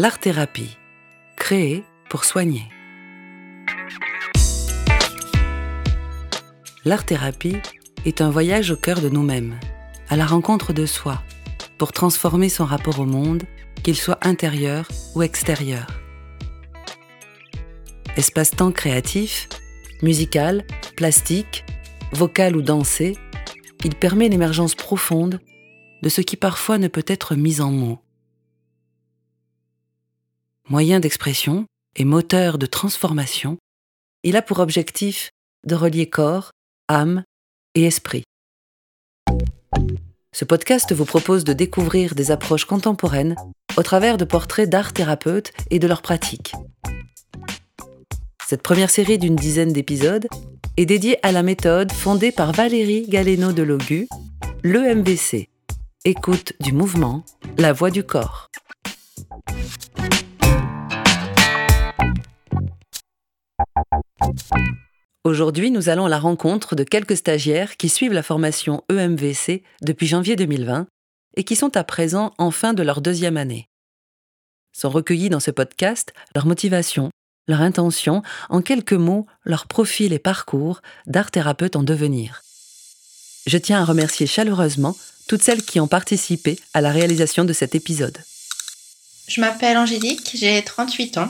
l'art-thérapie, créée pour soigner. L'art-thérapie est un voyage au cœur de nous-mêmes, à la rencontre de soi, pour transformer son rapport au monde, qu'il soit intérieur ou extérieur. Espace-temps créatif, musical, plastique, vocal ou dansé, il permet l'émergence profonde de ce qui parfois ne peut être mis en mots. Moyen d'expression et moteur de transformation, il a pour objectif de relier corps, âme et esprit. Ce podcast vous propose de découvrir des approches contemporaines au travers de portraits d'art thérapeutes et de leurs pratiques. Cette première série d'une dizaine d'épisodes est dédiée à la méthode fondée par Valérie Galeno de Logu, l'EMVC, écoute du mouvement, la voix du corps. Aujourd'hui, nous allons à la rencontre de quelques stagiaires qui suivent la formation EMVC depuis janvier 2020 et qui sont à présent en fin de leur deuxième année. Sont recueillis dans ce podcast leur motivation, leur intention, en quelques mots, leur profil et parcours d'art thérapeute en devenir. Je tiens à remercier chaleureusement toutes celles qui ont participé à la réalisation de cet épisode. Je m'appelle Angélique, j'ai 38 ans.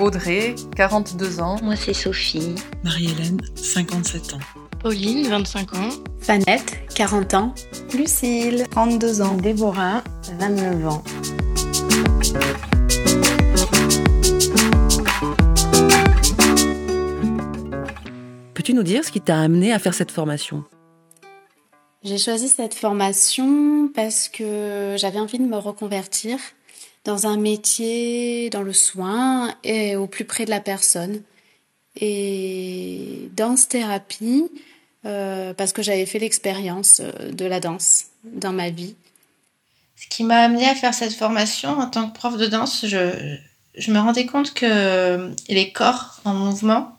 Audrey, 42 ans. Moi, c'est Sophie. Marie-Hélène, 57 ans. Pauline, 25 ans. Fanette, 40 ans. Lucille, 32 ans. Déborah, 29 ans. Peux-tu nous dire ce qui t'a amené à faire cette formation? J'ai choisi cette formation parce que j'avais envie de me reconvertir dans un métier, dans le soin et au plus près de la personne. Et danse-thérapie, euh, parce que j'avais fait l'expérience euh, de la danse dans ma vie. Ce qui m'a amené à faire cette formation en tant que prof de danse, je, me rendais compte que les corps en mouvement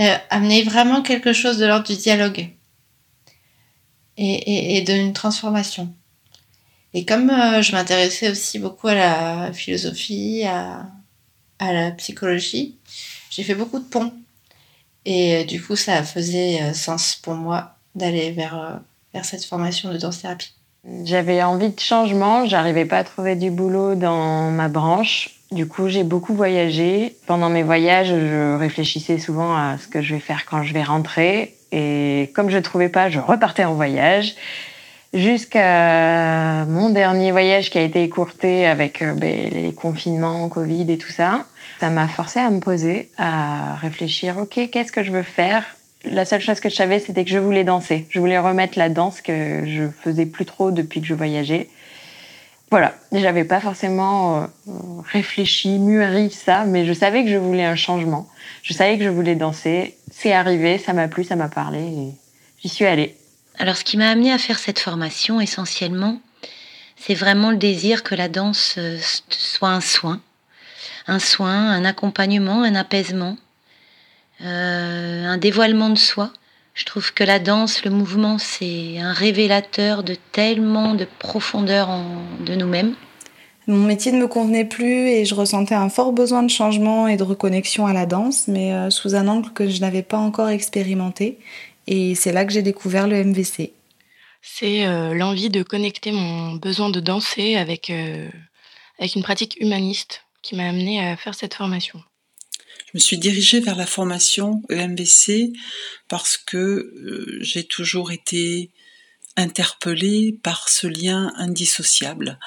euh, amenaient vraiment quelque chose de l'ordre du dialogue et, et, et transformation. Et comme euh, je m'intéressais aussi beaucoup à la philosophie, à, la psychologie, j'ai fait beaucoup de ponts. Et euh, du coup, ça faisait euh, sens pour moi d'aller vers, vers cette formation de danse-thérapie. J'avais envie de changement, j'arrivais pas à trouver du boulot dans ma branche. Du coup, j'ai beaucoup voyagé. Pendant mes voyages, je réfléchissais souvent à ce que je vais faire quand je vais rentrer. Et comme je ne trouvais pas, je repartais en voyage jusqu'à mon dernier voyage qui a été écourté avec euh, ben, les confinements, Covid et tout ça. Ça m'a forcé à me poser, à réfléchir, ok, qu'est-ce que je veux faire? La seule chose que je savais, c'était que je voulais danser. Je voulais remettre la danse que je faisais plus trop depuis que je voyageais. Voilà, j'avais pas forcément euh, réfléchi, mûri ça, mais je savais que je voulais un changement. Je savais que je voulais danser. C'est arrivé, ça m'a plu, ça m'a parlé j'y suis allée. Alors ce qui m'a amené à faire cette formation essentiellement, c'est vraiment le désir que la danse euh, soit un soin, un soin, un accompagnement, un apaisement, euh, un dévoilement de soi. Je trouve que la danse, le mouvement, c'est un révélateur de tellement de profondeur en, de nous-mêmes. Mon métier ne me convenait plus et je ressentais un fort besoin de changement et de reconnexion à la danse, mais euh, sous un angle que je n'avais pas encore expérimenté. Et c'est là que j'ai découvert le MVC. C'est euh, l'envie de connecter mon besoin de danser avec, euh, avec une pratique humaniste qui m'a amené à faire cette formation. Je me suis dirigée vers la formation EMVC parce que euh, j'ai toujours été interpellée par ce lien indissociable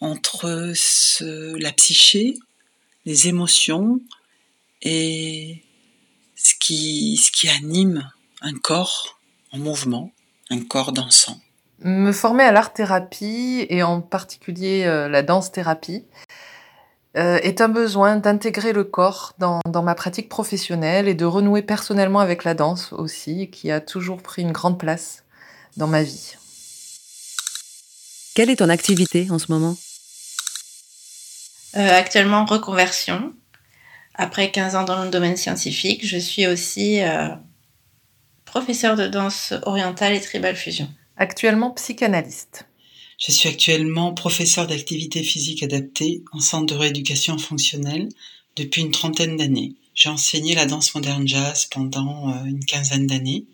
entre ce, la psyché, les émotions et ce qui, ce qui anime un corps en mouvement, un corps dansant. Me former à l'art-thérapie et en particulier euh, la danse-thérapie euh, est un besoin d'intégrer le corps dans, dans, ma pratique professionnelle et de renouer personnellement avec la danse aussi, qui a toujours pris une grande place dans ma vie. Quelle est ton activité en ce moment? Euh, Actuellement, reconversion. Après 15 ans dans le domaine scientifique, je suis aussi euh, professeur de danse orientale et tribal fusion. Actuellement psychanalyste. Je suis actuellement professeur d'activité physique adaptée en centre de rééducation fonctionnelle depuis une trentaine d'années. J'ai enseigné la danse moderne jazz pendant euh, une quinzaine d'années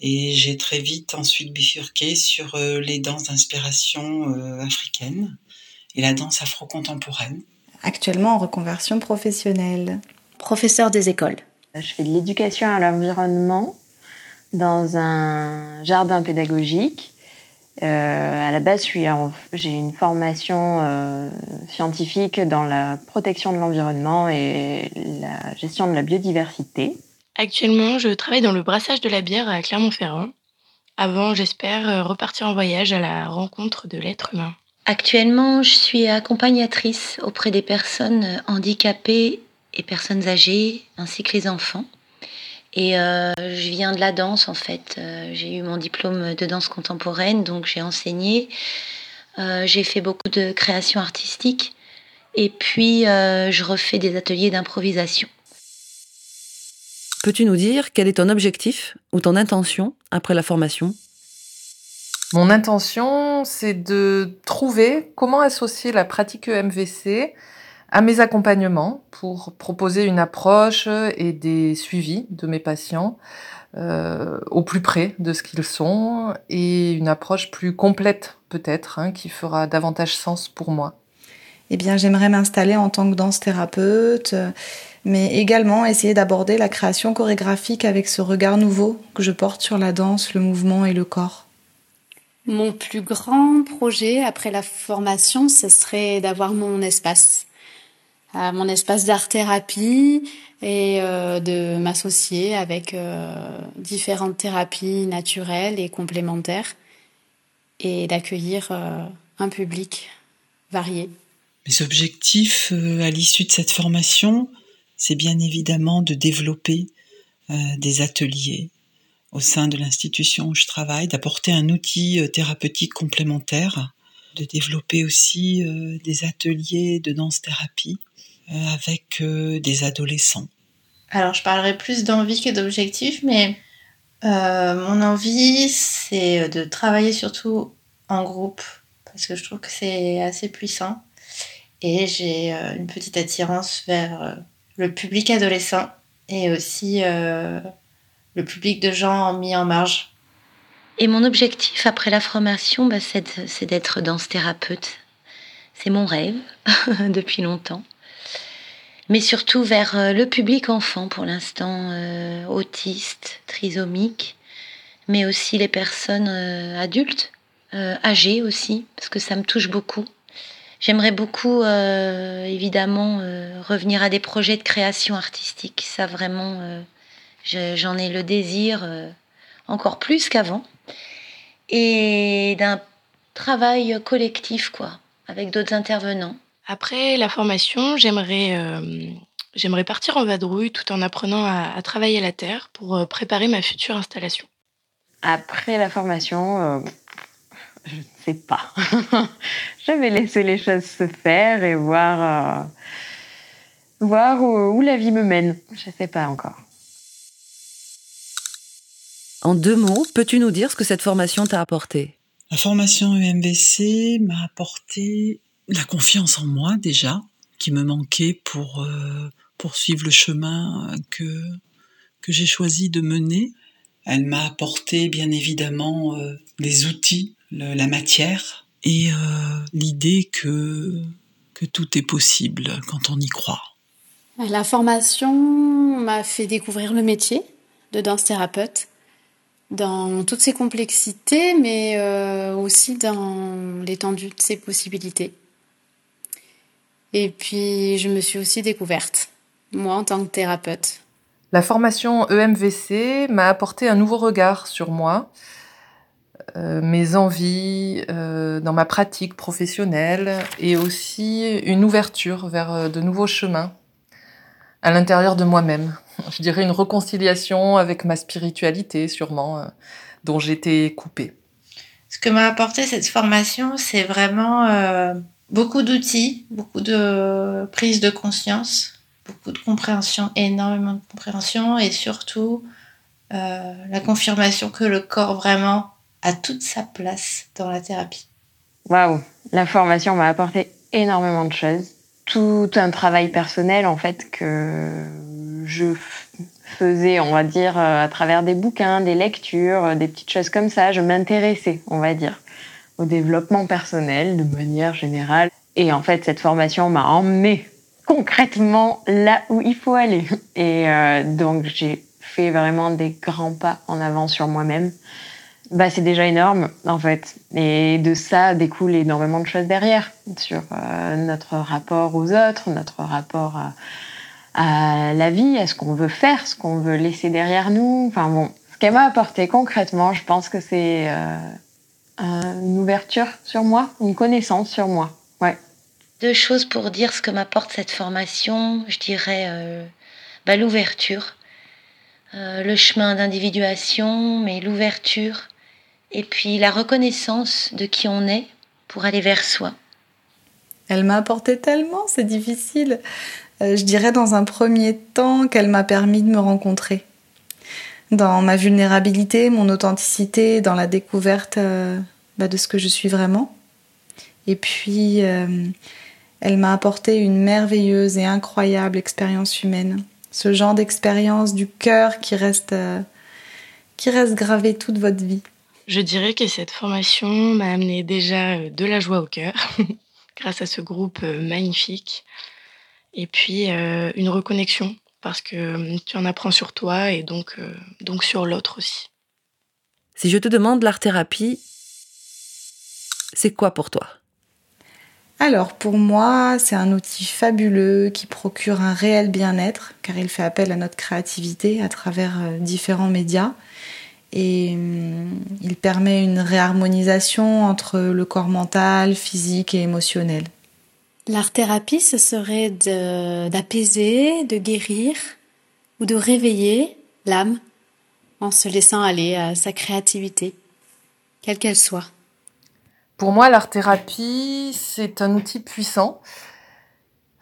et j'ai très vite ensuite bifurqué sur euh, les danses d'inspiration euh, africaine et la danse afro-contemporaine. Actuellement en reconversion professionnelle. Professeur des écoles. Je fais de l'éducation à l'environnement dans un jardin pédagogique euh, à la base, j'ai une formation euh, scientifique dans la protection de l'environnement et la gestion de la biodiversité. Actuellement, je travaille dans le brassage de la bière à Clermont-Ferrand. Avant, j'espère euh, repartir en voyage à la rencontre de l'être humain. Actuellement, je suis accompagnatrice auprès des personnes handicapées et personnes âgées, ainsi que les enfants. Et euh, je viens de la danse en fait. Euh, j'ai eu mon diplôme de danse contemporaine, donc j'ai enseigné. Euh, j'ai fait beaucoup de création artistique. Et puis, je refais des ateliers d'improvisation. Peux-tu nous dire quel est ton objectif ou ton intention après la formation? Mon intention, c'est de trouver comment associer la pratique EMVC à mes accompagnements pour proposer une approche et des suivis de mes patients euh, au plus près de ce qu'ils sont et une approche plus complète peut-être hein, qui fera davantage sens pour moi. Eh bien, j'aimerais m'installer en tant que danse thérapeute, mais également essayer d'aborder la création chorégraphique avec ce regard nouveau que je porte sur la danse, le mouvement et le corps. Mon plus grand projet après la formation, ce serait d'avoir mon espace à mon espace d'art-thérapie et euh, de m'associer avec euh, différentes thérapies naturelles et complémentaires et d'accueillir euh, un public varié. Mes objectifs à l'issue de cette formation, c'est bien évidemment de développer des ateliers au sein de l'institution où je travaille, d'apporter un outil thérapeutique complémentaire, de développer aussi des ateliers de danse-thérapie euh, avec euh, des adolescents Alors, je parlerai plus d'envie que d'objectif, mais euh, mon envie, c'est de travailler surtout en groupe, parce que je trouve que c'est assez puissant. Et j'ai une petite attirance vers le public adolescent et aussi le public de gens mis en marge. Et mon objectif après la formation, bah, c'est d'être danse thérapeute. C'est mon rêve depuis longtemps mais surtout vers euh, le public enfant pour l'instant, euh, autiste, trisomique, mais aussi les personnes euh, adultes, âgées aussi, parce que ça me touche beaucoup. J'aimerais beaucoup, évidemment, revenir à des projets de création artistique. Ça, vraiment, j'en ai le désir encore plus qu'avant. Et d'un travail collectif, quoi, avec d'autres intervenants. Après la formation, j'aimerais euh, j'aimerais partir en vadrouille tout en apprenant à, travailler la terre pour euh, préparer ma future installation. Après la formation, euh, je ne sais pas. je vais laisser les choses se faire et voir, voir où, la vie me mène. Je ne sais pas encore. En deux mots, peux-tu nous dire ce que cette formation t'a apporté? La formation UMVC m'a apporté la confiance en moi déjà, qui me manquait pour euh, poursuivre le chemin que, que j'ai choisi de mener. Elle m'a apporté bien évidemment euh, les outils, la matière et euh, l'idée que, que tout est possible quand on y croit. La formation m'a fait découvrir le métier de danse thérapeute dans toutes ses complexités, mais aussi dans l'étendue de ses possibilités. Et puis, je me suis aussi découverte, moi en tant que thérapeute. La formation EMVC m'a apporté un nouveau regard sur moi, euh, mes envies euh, dans ma pratique professionnelle et aussi une ouverture vers euh, de nouveaux chemins à l'intérieur de moi-même. Je dirais une réconciliation avec ma spiritualité sûrement, dont j'étais coupée. Ce que m'a apporté cette formation, c'est vraiment beaucoup d'outils, beaucoup de prise de conscience, beaucoup de compréhension, énormément de compréhension et surtout euh, la confirmation que le corps vraiment a toute sa place dans la thérapie. waouh, la formation m'a apporté énormément de choses. Tout un travail personnel, en fait, que je faisais, on va dire, euh, à travers des bouquins, des lectures, euh, des petites choses comme ça. Je m'intéressais, on va dire, au développement personnel de manière générale. Et en fait, cette formation m'a emmené concrètement là où il faut aller. Et euh, donc, j'ai fait vraiment des grands pas en avant sur moi-même. Bah, c'est déjà énorme, en fait. Et de ça découle énormément de choses derrière, sur euh, notre rapport aux autres, notre rapport à, la vie, à ce qu'on veut faire, ce qu'on veut laisser derrière nous. Enfin bon, ce qu'elle m'a apporté concrètement, je pense que c'est euh, une ouverture sur moi, une connaissance sur moi. Ouais. Deux choses pour dire ce que m'apporte cette formation. Je dirais euh, bah, l'ouverture, le chemin d'individuation, mais l'ouverture, et puis la reconnaissance de qui on est pour aller vers soi. Elle m'a apporté tellement, c'est difficile. Euh, je dirais dans un premier temps qu'elle m'a permis de me rencontrer. Dans ma vulnérabilité, mon authenticité, dans la découverte euh, bah, de ce que je suis vraiment. Et puis, euh, elle m'a apporté une merveilleuse et incroyable expérience humaine. Ce genre d'expérience du cœur qui reste, qui reste gravé toute votre vie. Je dirais que cette formation m'a amené déjà de la joie au cœur, grâce à ce groupe magnifique. Et puis une reconnexion, parce que tu en apprends sur toi et donc, donc sur l'autre aussi. Si je te demande l'art-thérapie, c'est quoi pour toi? Alors pour moi, c'est un outil fabuleux qui procure un réel bien-être car il fait appel à notre créativité à travers différents médias et il permet une réharmonisation entre le corps mental, physique et émotionnel. L'art-thérapie, ce serait d'apaiser, de, guérir ou de réveiller l'âme en se laissant aller à sa créativité, quelle qu'elle soit. Pour moi, l'art-thérapie, c'est un outil puissant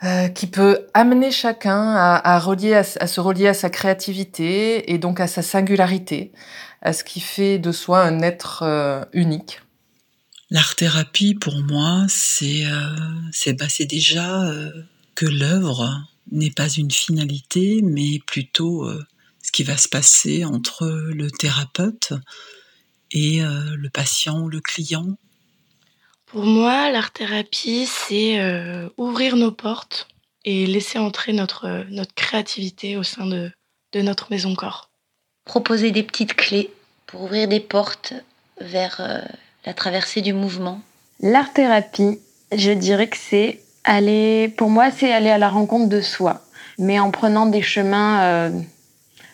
euh, qui peut amener chacun à, relier, à, se relier à sa créativité et donc à sa singularité, à ce qui fait de soi un être euh, unique. L'art-thérapie, pour moi, c'est euh, bah, déjà euh, que l'œuvre n'est pas une finalité, mais plutôt euh, ce qui va se passer entre le thérapeute et euh, le patient ou le client. Pour moi, l'art-thérapie, c'est ouvrir nos portes et laisser entrer notre, notre créativité au sein de, de notre maison-corps. Proposer des petites clés pour ouvrir des portes vers la traversée du mouvement L'art thérapie, je dirais que c'est aller, pour moi, c'est aller à la rencontre de soi, mais en prenant des chemins euh,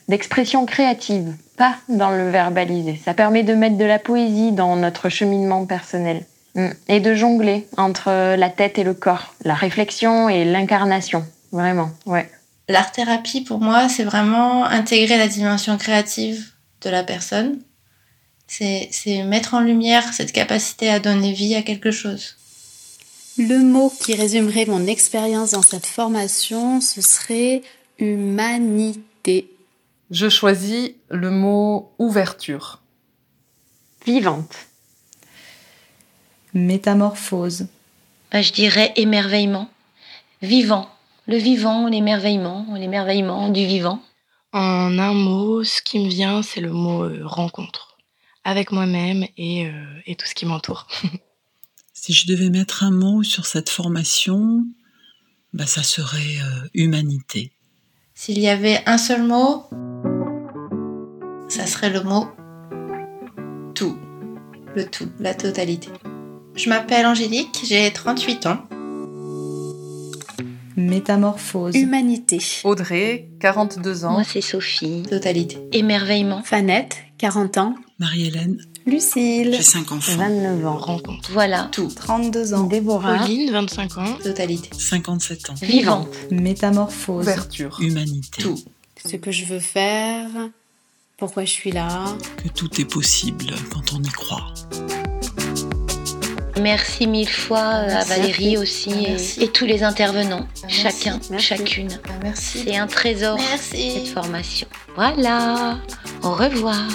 d'expression créative, pas dans le verbalisé. Ça permet de mettre de la poésie dans notre cheminement personnel mm. et de jongler entre la tête et le corps, la réflexion et l'incarnation, vraiment, ouais. L'art thérapie, pour moi, c'est vraiment intégrer la dimension créative de la personne c'est mettre en lumière cette capacité à donner vie à quelque chose. Le mot qui résumerait mon expérience dans cette formation, ce serait humanité. Je choisis le mot ouverture. Vivante. Métamorphose. Bah, je dirais émerveillement. Vivant. Le vivant, l'émerveillement, l'émerveillement du vivant. En un mot, ce qui me vient, c'est le mot euh, rencontre avec moi-même et, euh, et, tout ce qui m'entoure. si je devais mettre un mot sur cette formation, bah, ça serait euh, humanité. S'il y avait un seul mot, ça serait le mot tout. Le tout, la totalité. Je m'appelle Angélique, j'ai 38 ans. Métamorphose. Humanité. Audrey, 42 ans. Moi, c'est Sophie. Totalité. Émerveillement. Fanette, 40 ans. Marie-Hélène. Lucille. J'ai 5 enfants. 29 ans. Rencontre. Voilà. Tout. 32 ans. Déborah. Pauline, 25 ans. Totalité. 57 ans. Vivante. Métamorphose. Ouverture. Humanité. Tout. Ce que je veux faire. Pourquoi je suis là. Que tout est possible quand on y croit. Merci mille fois merci. à Valérie aussi et, et, tous les intervenants, merci. chacun, merci. chacune. Merci. C'est un trésor Merci. cette formation. Voilà. Au revoir.